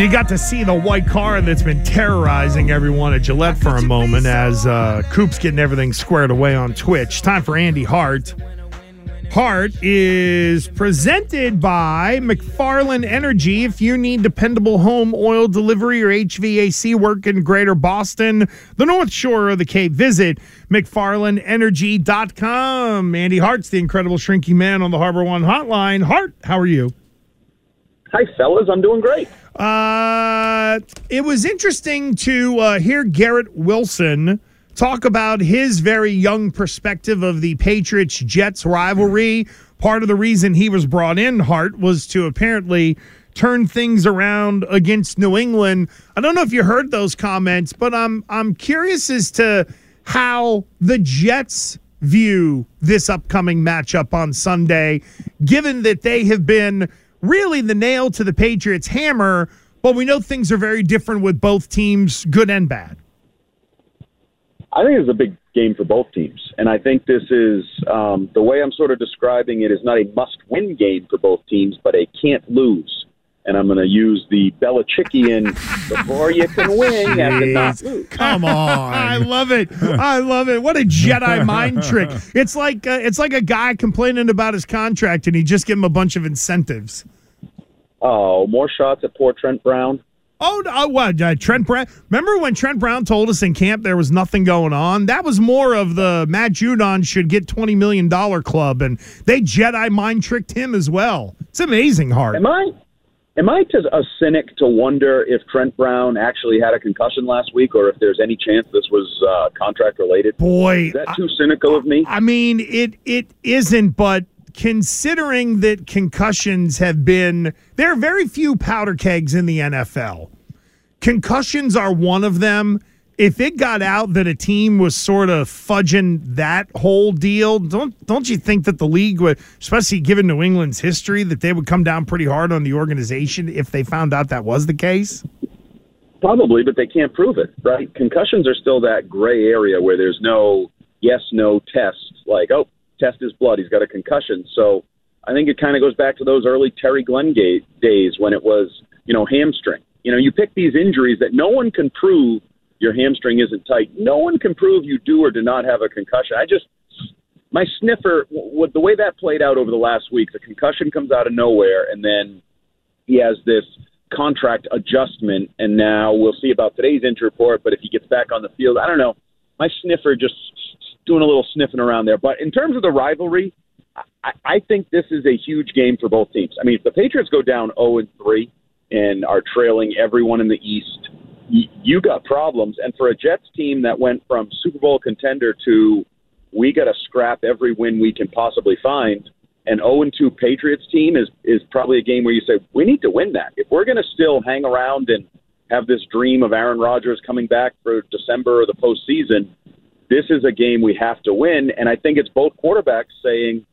You got to see the white car that's been terrorizing everyone at Gillette for a moment as uh, Coop's getting everything squared away on Twitch. Time for Andy Hart. Hart is presented by McFarland Energy. If you need dependable home oil delivery or HVAC work in greater Boston, the North Shore of the Cape, visit McFarlandEnergy.com. Andy Hart's the incredible shrinking man on the Harbor One hotline. Hart, how are you? Hi, fellas. I'm doing great. Uh, it was interesting to uh, hear Garrett Wilson talk about his very young perspective of the Patriots Jets rivalry. Part of the reason he was brought in, Hart, was to apparently turn things around against New England. I don't know if you heard those comments, but I'm I'm curious as to how the Jets view this upcoming matchup on Sunday, given that they have been really the nail to the Patriots' hammer, but we know things are very different with both teams, good and bad. I think it's a big game for both teams, and I think this is um, the way I'm sort of describing it is not a must-win game for both teams, but a can't lose. And I'm going to use the Belichickian before you can win, you have to not lose. Come on, I love it. I love it. What a Jedi mind trick! It's like uh, it's like a guy complaining about his contract, and he just give him a bunch of incentives. Oh, more shots at poor Trent Brown. Oh, uh, what? Uh, Trent Brown? Remember when Trent Brown told us in camp there was nothing going on? That was more of the Matt Judon should get $20 million club, and they Jedi mind tricked him as well. It's amazing, Hart. Am I? Am I to a cynic to wonder if Trent Brown actually had a concussion last week, or if there's any chance this was uh, contract related? Boy, is that too I, cynical of me? I mean, it it isn't, but considering that concussions have been there are very few powder kegs in the NFL. Concussions are one of them. If it got out that a team was sort of fudging that whole deal, don't don't you think that the league would, especially given New England's history, that they would come down pretty hard on the organization if they found out that was the case? Probably, but they can't prove it, right? Concussions are still that gray area where there's no yes no test like, oh, test his blood. He's got a concussion. So I think it kind of goes back to those early Terry Glenn days when it was, you know, hamstring. You know, you pick these injuries that no one can prove your hamstring isn't tight. No one can prove you do or do not have a concussion. I just, my sniffer, with the way that played out over the last week, the concussion comes out of nowhere, and then he has this contract adjustment, and now we'll see about today's injury report. But if he gets back on the field, I don't know. My sniffer just doing a little sniffing around there. But in terms of the rivalry, I, I think this is a huge game for both teams. I mean, if the Patriots go down 0 and 3 and are trailing everyone in the East, y- you got problems. And for a Jets team that went from Super Bowl contender to we got to scrap every win we can possibly find, an 0 and 2 Patriots team is is probably a game where you say we need to win that. If we're going to still hang around and have this dream of Aaron Rodgers coming back for December or the postseason, this is a game we have to win. And I think it's both quarterbacks saying,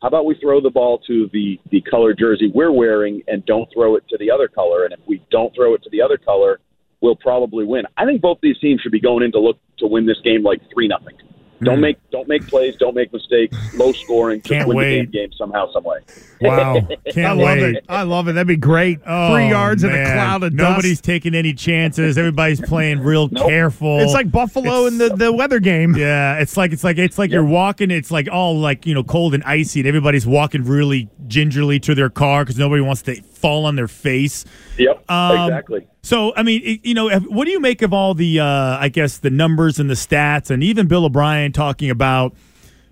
how about we throw the ball to the, the color jersey we're wearing and don't throw it to the other color? And if we don't throw it to the other color, we'll probably win. I think both these teams should be going in to look to win this game like three nothing. Don't hmm. make don't make plays, don't make mistakes, low scoring, just Can't win wait. the game somehow, some way. Wow. Can't I love wait. it. I love it. That'd be great. Oh, Three yards man. in a cloud of dust. Nobody's taking any chances. Everybody's playing real nope. careful. It's like Buffalo in the, the weather game. Yeah, it's like it's like it's like yep. you're walking. It's like all like you know cold and icy, and everybody's walking really gingerly to their car because nobody wants to fall on their face. Yep, um, exactly. So, I mean, you know, what do you make of all the, uh, I guess, the numbers and the stats, and even Bill O'Brien talking about,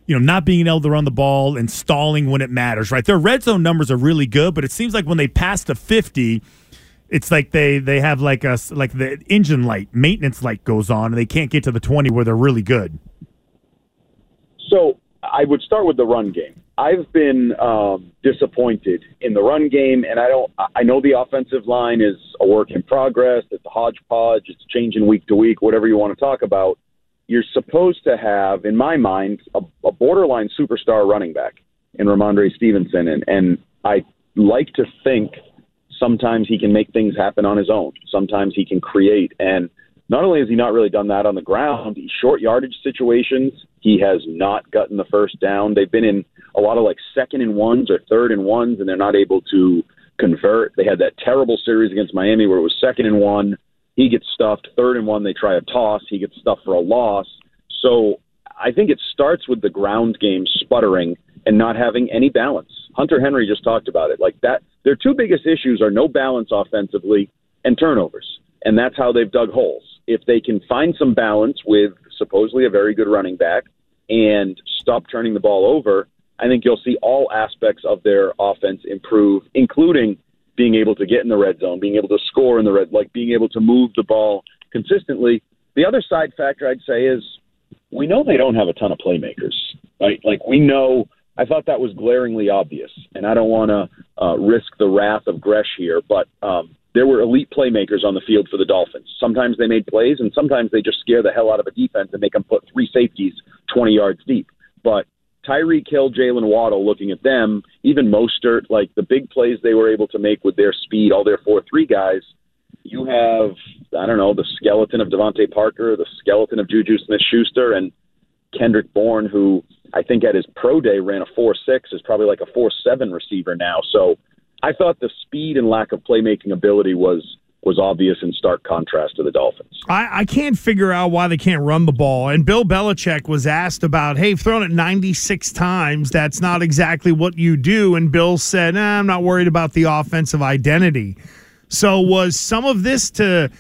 you know, not being able to run the ball and stalling when it matters, right? Their red zone numbers are really good, but it seems like when they pass to 50, it's like they they have like a like the engine light maintenance light goes on and they can't get to the 20 where they're really good. So, I would start with the run game. I've been um, disappointed in the run game, and I don't. I know the offensive line is a work in progress. It's a hodgepodge. It's changing week to week. Whatever you want to talk about, you're supposed to have, in my mind, a, a borderline superstar running back in Rhamondre Stevenson, and and I like to think sometimes he can make things happen on his own. Sometimes he can create and not only has he not really done that on the ground, short yardage situations, he has not gotten the first down. They've been in a lot of like second and ones or third and ones, and they're not able to convert. They had that terrible series against Miami where it was second and one. He gets stuffed. Third and one, they try a toss. He gets stuffed for a loss. So I think it starts with the ground game sputtering and not having any balance. Hunter Henry just talked about it. Like that, their two biggest issues are no balance offensively and turnovers. And that's how they've dug holes. If they can find some balance with supposedly a very good running back and stop turning the ball over, I think you'll see all aspects of their offense improve, including being able to get in the red zone, being able to score in the red, like being able to move the ball consistently. The other side factor I'd say is we know they don't have a ton of playmakers, right? Like we know. I thought that was glaringly obvious, and I don't want to uh, risk the wrath of Gresh here, but um, there were elite playmakers on the field for the Dolphins. Sometimes they made plays, and sometimes they just scare the hell out of a defense and make them put three safeties 20 yards deep. But Tyreek Hill, Jaylen Waddle, looking at them, even Mostert, like the big plays they were able to make with their speed, all their 4 3 guys. You have, I don't know, the skeleton of DeVante Parker, the skeleton of Juju Smith Schuster, and Kendrick Bourne, who I think at his pro day ran a 4 6, is probably like a 4 7 receiver now. So I thought the speed and lack of playmaking ability was was obvious in stark contrast to the Dolphins. I, I, can't figure out why they can't run the ball. And Bill Belichick was asked about, hey, thrown it 96 times. That's not exactly what you do. And Bill said, nah, I'm not worried about the offensive identity. So was some of this to,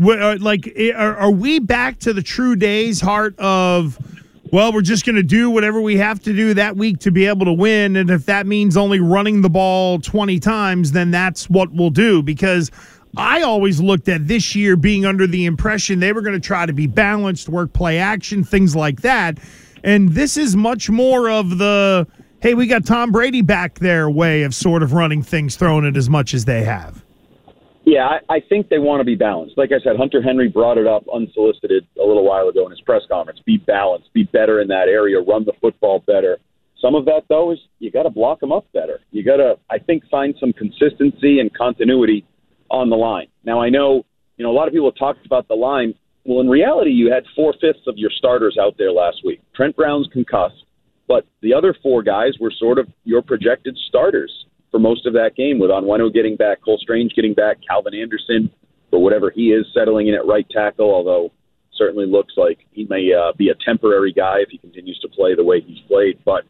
uh, like, are, are we back to the true days, Hart of well, we're just going to do whatever we have to do that week to be able to win. And if that means only running the ball 20 times, then that's what we'll do. Because I always looked at this year being under the impression they were going to try to be balanced, work play action, things like that. And this is much more of the hey, we got Tom Brady back there way of sort of running things, throwing it as much as they have. Yeah, I, I think they want to be balanced. Like I said, Hunter Henry brought it up unsolicited a little while ago in his press conference. Be balanced, be better in that area, run the football better. Some of that though is you got to block them up better. You got to, I think, find some consistency and continuity on the line. Now I know, you know, a lot of people have talked about the line. Well, in reality, you had four fifths of your starters out there last week. Trent Brown's concussed, but the other four guys were sort of your projected starters for most of that game with Onwenu getting back, Cole Strange getting back, Calvin Anderson for whatever he is settling in at right tackle, although certainly looks like he may uh, be a temporary guy if he continues to play the way he's played. But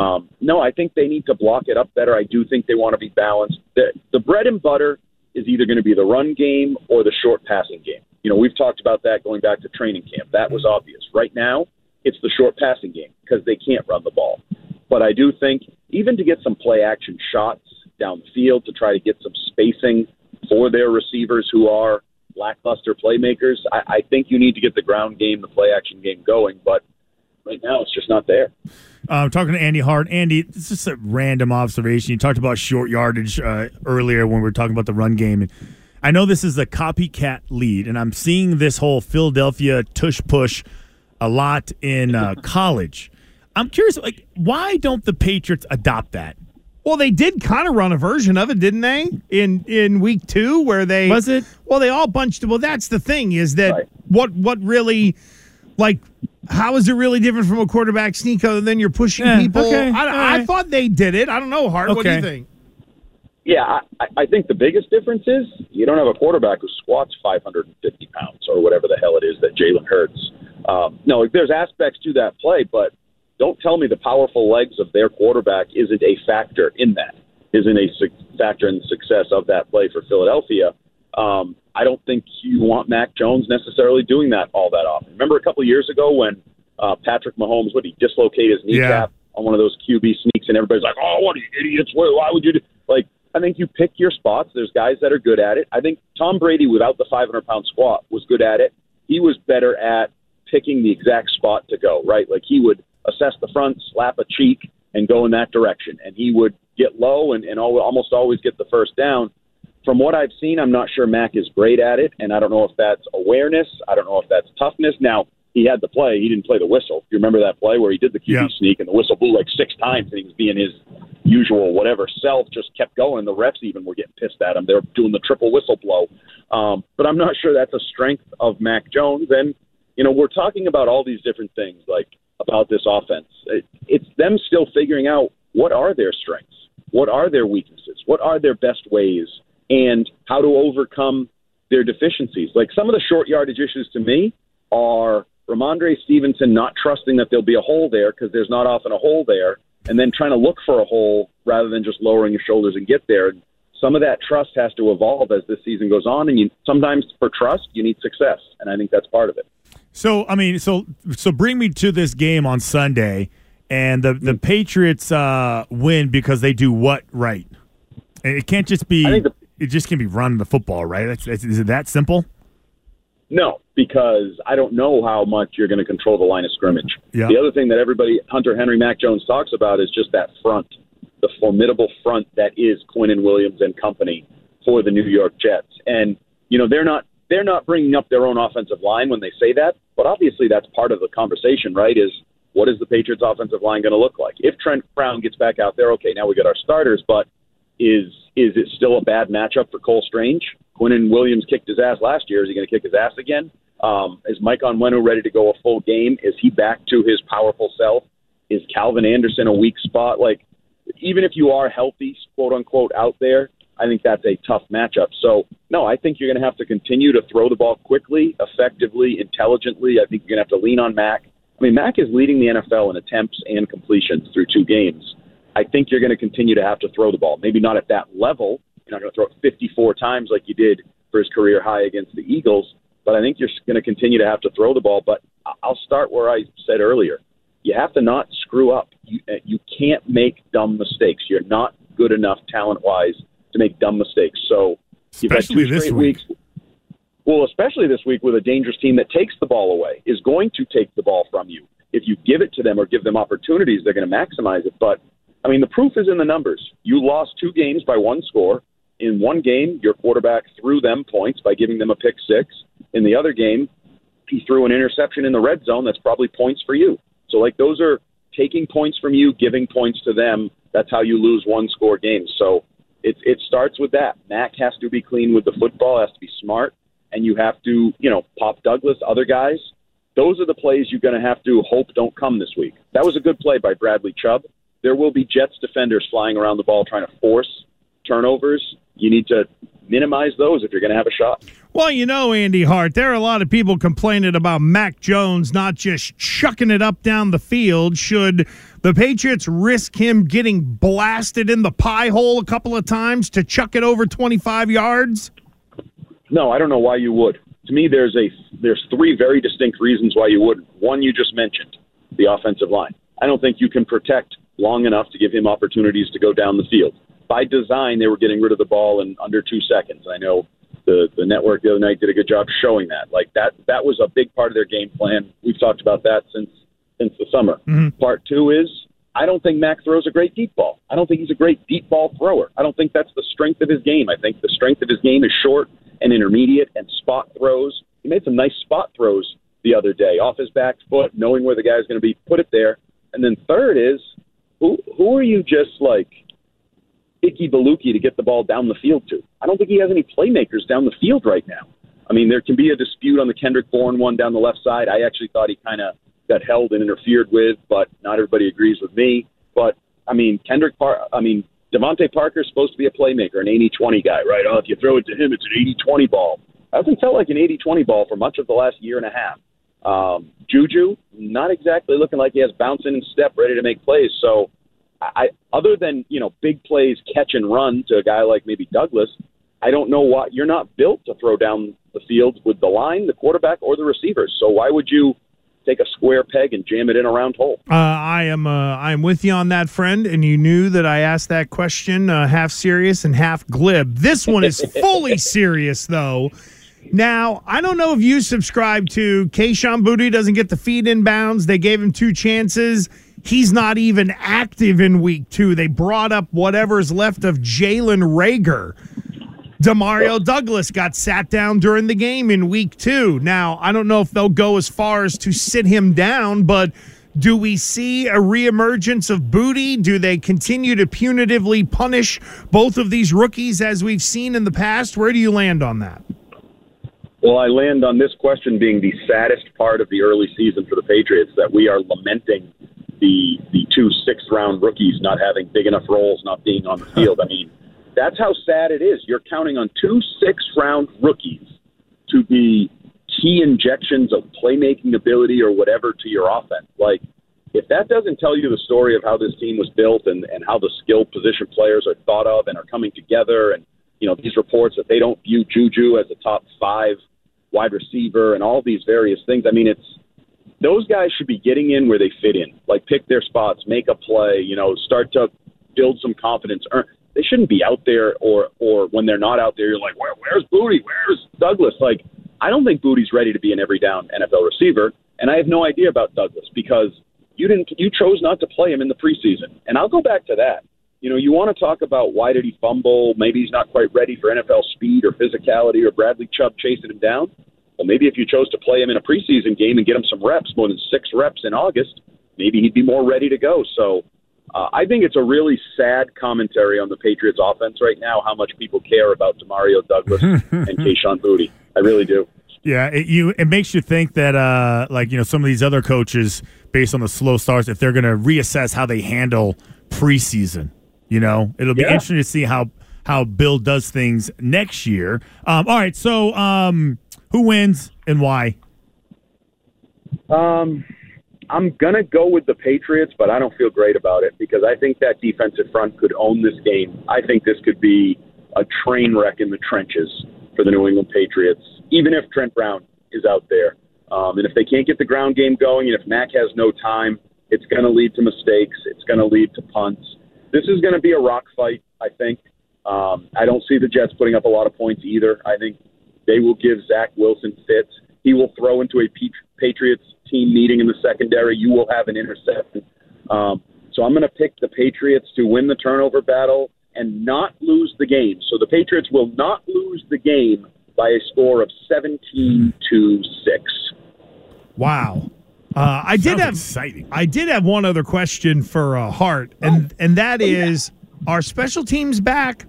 um, no, I think they need to block it up better. I do think they want to be balanced. The, the bread and butter is either going to be the run game or the short passing game. You know, we've talked about that going back to training camp. That was obvious. Right now, it's the short passing game because they can't run the ball. But I do think even to get some play action shots down the field to try to get some spacing for their receivers who are lackluster playmakers, I, I think you need to get the ground game, the play action game going. But right now, it's just not there. I'm uh, talking to Andy Hart. Andy, it's just a random observation. You talked about short yardage uh, earlier when we were talking about the run game. And I know this is a copycat lead, and I'm seeing this whole Philadelphia tush push a lot in uh, college. I'm curious, like, why don't the Patriots adopt that? Well, they did kind of run a version of it, didn't they? In in week two, where they was it? Well, they all bunched. Well, that's the thing is that right. what what really, like, how is it really different from a quarterback sneak other than you're pushing yeah, people? Okay, I, right. I, thought they did it. I don't know, Hart. Okay. What do you think? Yeah, I, I think the biggest difference is you don't have a quarterback who squats 550 pounds or whatever the hell it is that Jalen Hurts. Um, no, there's aspects to that play, but don't tell me the powerful legs of their quarterback isn't a factor in that, isn't a su- factor in the success of that play for Philadelphia. Um, I don't think you want Mac Jones necessarily doing that all that often. Remember a couple of years ago when uh, Patrick Mahomes would he dislocate his kneecap yeah. on one of those QB sneaks, and everybody's like, "Oh, what are you idiots? Why, why would you do?" Like, I think you pick your spots. There's guys that are good at it. I think Tom Brady, without the 500 pound squat, was good at it. He was better at picking the exact spot to go. Right, like he would assess the front, slap a cheek, and go in that direction. And he would get low and, and almost always get the first down. From what I've seen, I'm not sure Mac is great at it, and I don't know if that's awareness. I don't know if that's toughness. Now, he had the play. He didn't play the whistle. You remember that play where he did the QB yeah. sneak and the whistle blew like six times and he was being his usual whatever self, just kept going. The refs even were getting pissed at him. They were doing the triple whistle blow. Um, but I'm not sure that's a strength of Mac Jones. And, you know, we're talking about all these different things like about this offense. It, it's them still figuring out what are their strengths. what are their weaknesses, what are their best ways, and how to overcome their deficiencies. Like some of the short yardage issues to me are Rhamondre Stevenson not trusting that there'll be a hole there because there's not often a hole there, and then trying to look for a hole rather than just lowering your shoulders and get there. And some of that trust has to evolve as this season goes on, and you sometimes for trust you need success, and I think that's part of it. So I mean, so so bring me to this game on Sunday, and the the Patriots uh, win because they do what right, it can't just be. The, it just can be run the football right. That's, is it that simple? No, because I don't know how much you're going to control the line of scrimmage. Yeah. The other thing that everybody, Hunter Henry, Mac Jones talks about is just that front, the formidable front that is Quinnen Williams and company for the New York Jets. And you know they're not they're not bringing up their own offensive line when they say that, but obviously that's part of the conversation, right? Is what is the Patriots' offensive line going to look like? If Trent Brown gets back out there, okay, now we got our starters, but is is it still a bad matchup for Cole Strange? Quinnen Williams kicked his ass last year. Is he going to kick his ass again? Um, is Mike Onwenu ready to go a full game? Is he back to his powerful self? Is Calvin Anderson a weak spot? Like, even if you are healthy, quote unquote, out there, I think that's a tough matchup. So, no, I think you're going to have to continue to throw the ball quickly, effectively, intelligently. I think you're going to have to lean on Mac. I mean, Mac is leading the NFL in attempts and completions through two games. I think you're going to continue to have to throw the ball. Maybe not at that level. You're not going to throw it 54 times like you did for his career high against the Eagles, but I think you're going to continue to have to throw the ball. But I'll start where I said earlier. You have to not screw up. You, uh, you can't make dumb mistakes. You're not good enough talent wise to make dumb mistakes. So you've especially had two straight week. weeks. Well, especially this week with a dangerous team that takes the ball away, is going to take the ball from you. If you give it to them or give them opportunities, they're going to maximize it. But I mean, the proof is in the numbers. You lost two games by one score. In one game, your quarterback threw them points by giving them a pick six. In the other game, he threw an interception in the red zone that's probably points for you. So, like, those are taking points from you, giving points to them. That's how you lose one score games. So, it, it starts with that. Mac has to be clean with the football, has to be smart, and you have to, you know, Pop Douglas, other guys. Those are the plays you're going to have to hope don't come this week. That was a good play by Bradley Chubb there will be Jets defenders flying around the ball trying to force turnovers. You need to minimize those if you're going to have a shot. Well, you know, Andy Hart, there are a lot of people complaining about Mac Jones not just chucking it up down the field. Should the Patriots risk him getting blasted in the pie hole a couple of times to chuck it over 25 yards? No, I don't know why you would. To me, there's a there's three very distinct reasons why you would. One you just mentioned, the offensive line. I don't think you can protect long enough to give him opportunities to go down the field. By design, they were getting rid of the ball in under two seconds. I know the the network the other night did a good job showing that. Like that that was a big part of their game plan. We've talked about that since since the summer. Mm-hmm. Part two is I don't think Mac throws a great deep ball. I don't think he's a great deep ball thrower. I don't think that's the strength of his game. I think the strength of his game is short and intermediate and spot throws. He made some nice spot throws the other day off his back foot, knowing where the guy's going to be, put it there. And then third is who who are you just like Icky Baluki to get the ball down the field to? I don't think he has any playmakers down the field right now. I mean, there can be a dispute on the Kendrick Bourne one down the left side. I actually thought he kind of got held and interfered with, but not everybody agrees with me. But I mean, Kendrick Par- I mean, DeVante Parker's supposed to be a playmaker, an 80-20 guy, right? Oh, if you throw it to him, it's an 80-20 ball. Hasn't felt like an 80-20 ball for much of the last year and a half. Um, Juju, not exactly looking like he has bouncing and step ready to make plays. So, I, other than you know big plays, catch and run to a guy like maybe Douglas, I don't know why you're not built to throw down the field with the line, the quarterback, or the receivers. So why would you take a square peg and jam it in a round hole? Uh, I am uh, I am with you on that, friend. And you knew that I asked that question uh, half serious and half glib. This one is fully serious, though. Now, I don't know if you subscribe to Kayshon Boutte doesn't get the feed in bounds. They gave him two chances. He's not even active in week two. They brought up whatever's left of Jalen Reagor. Demario Douglas got sat down during the game in week two. Now, I don't know if they'll go as far as to sit him down, but do we see a reemergence of Boutte? Do they continue to punitively punish both of these rookies as we've seen in the past? Where do you land on that? Well, I land on this question being the saddest part of the early season for the Patriots that we are lamenting the the two sixth round rookies not having big enough roles, not being on the field. I mean, that's how sad it is. You're counting on two sixth round rookies to be key injections of playmaking ability or whatever to your offense. Like, if that doesn't tell you the story of how this team was built and, and how the skilled position players are thought of and are coming together, and you know these reports that they don't view Juju as a top five wide receiver and all these various things. I mean, it's those guys should be getting in where they fit in, like pick their spots, make a play, you know, start to build some confidence. They shouldn't be out there, or or when they're not out there, you're like, Where, where's Boutte? Where's Douglas? Like, I don't think Boutte's ready to be an every down NFL receiver, and I have no idea about Douglas because you didn't, you chose not to play him in the preseason, and I'll go back to that. You know, you want to talk about why did he fumble? Maybe he's not quite ready for NFL speed or physicality, or Bradley Chubb chasing him down. Well, maybe if you chose to play him in a preseason game and get him some reps, more than six reps in August, maybe he'd be more ready to go. So uh, I think it's a really sad commentary on the Patriots offense right now, how much people care about Demario Douglas and Kayshon Boutte. I really do. Yeah, it, you it makes you think that uh, like you know some of these other coaches, based on the slow starts, if they're going to reassess how they handle preseason. You know, it'll be yeah. interesting to see how how Bill does things next year. Um, all right, so um, who wins and why? Um, I'm gonna go with the Patriots, but I don't feel great about it because I think that defensive front could own this game. I think this could be a train wreck in the trenches for the New England Patriots, even if Trent Brown is out there. Um, and if they can't get the ground game going, and if Mac has no time, it's going to lead to mistakes. It's going to lead to punts. This is going to be a rock fight, I think. Um, I don't see the Jets putting up a lot of points either. I think they will give Zach Wilson fits. He will throw into a Patriots team meeting in the secondary. You will have an interception. Um, so I'm going to pick the Patriots to win the turnover battle and not lose the game. So the Patriots will not lose the game by a score of 17 to 6. Wow. Uh, I did have exciting. I did have one other question for uh, Hart, and oh. and that oh, is, yeah. are special teams back?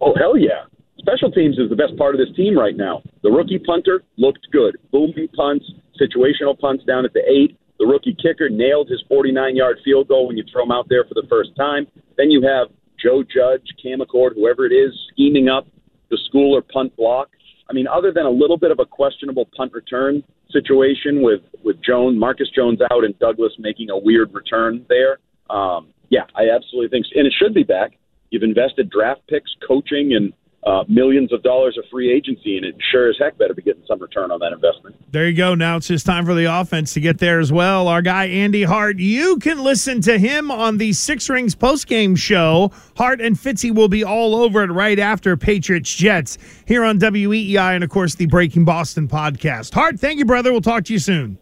Oh hell yeah! Special teams is the best part of this team right now. The rookie punter looked good. Booming punts, situational punts down at the eight. The rookie kicker nailed his 49 yard field goal when you throw him out there for the first time. Then you have Joe Judge, Cam Achord, whoever it is, scheming up the school or punt block. I mean, other than a little bit of a questionable punt return situation with with Jones, Marcus Jones out, and Douglas making a weird return there. Um, yeah, I absolutely think, so. and it should be back. You've invested draft picks, coaching, and uh, millions of dollars of free agency, and it sure as heck better be getting some return on that investment. There you go. Now it's just time for the offense to get there as well. Our guy Andy Hart, you can listen to him on the Six Rings postgame show. Hart and Fitzy will be all over it right after Patriots Jets here on WEEI and of course the Breaking Boston podcast. Hart, thank you, brother. We'll talk to you soon.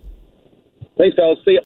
Thanks, fellas. See you.